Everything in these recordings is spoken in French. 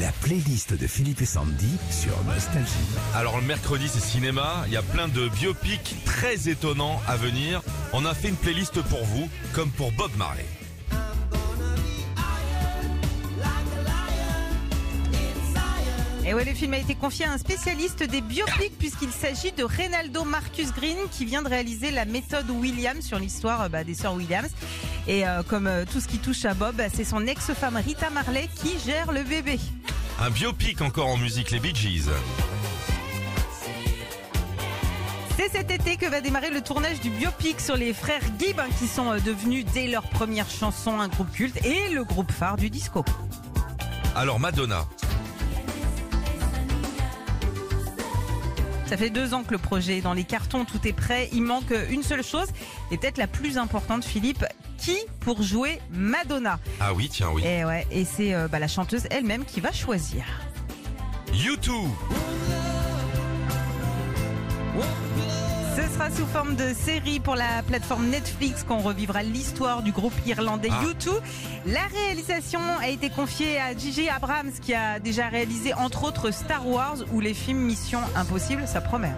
La playlist de Philippe et Sandy sur Nostalgie. Alors le mercredi c'est cinéma, il y a plein de biopics très étonnants à venir. On a fait une playlist pour vous, comme pour Bob Marley. Et ouais, le film a été confié à un spécialiste des biopics puisqu'il s'agit de Reynaldo Marcus Green qui vient de réaliser la méthode Williams sur l'histoire euh, bah, des sœurs Williams. Et euh, comme euh, tout ce qui touche à Bob, bah, c'est son ex-femme Rita Marley qui gère le bébé. Un biopic encore en musique, les Bee Gees. C'est cet été que va démarrer le tournage du biopic sur les frères Gibb hein, qui sont devenus dès leur première chanson un groupe culte et le groupe phare du disco. Alors Madonna, Ça fait deux ans que le projet est dans les cartons, tout est prêt. Il manque une seule chose, et peut-être la plus importante, Philippe. Qui pour jouer Madonna ah oui tiens oui. Et ouais, et c'est euh, bah, la chanteuse elle-même qui va choisir. U2, sera sous forme de série pour la plateforme Netflix qu'on revivra l'histoire du groupe irlandais Ah. U2. La réalisation a été confiée à Gigi Abrams qui a déjà réalisé entre autres Star Wars ou les films Mission Impossible, ça promet.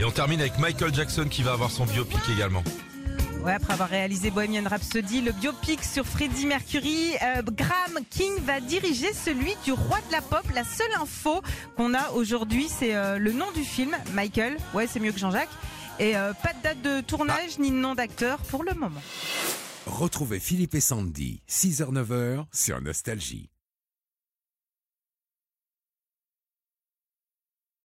et on termine avec Michael Jackson qui va avoir son biopic également. Après avoir réalisé Bohemian Rhapsody, le biopic sur Freddie Mercury, euh, Graham King va diriger celui du roi de la pop. La seule info qu'on a aujourd'hui, c'est euh, le nom du film, Michael. Ouais, c'est mieux que Jean-Jacques. Et euh, pas de date de tournage ni de nom d'acteur pour le moment. Retrouvez Philippe et Sandy, 6h-9h sur Nostalgie.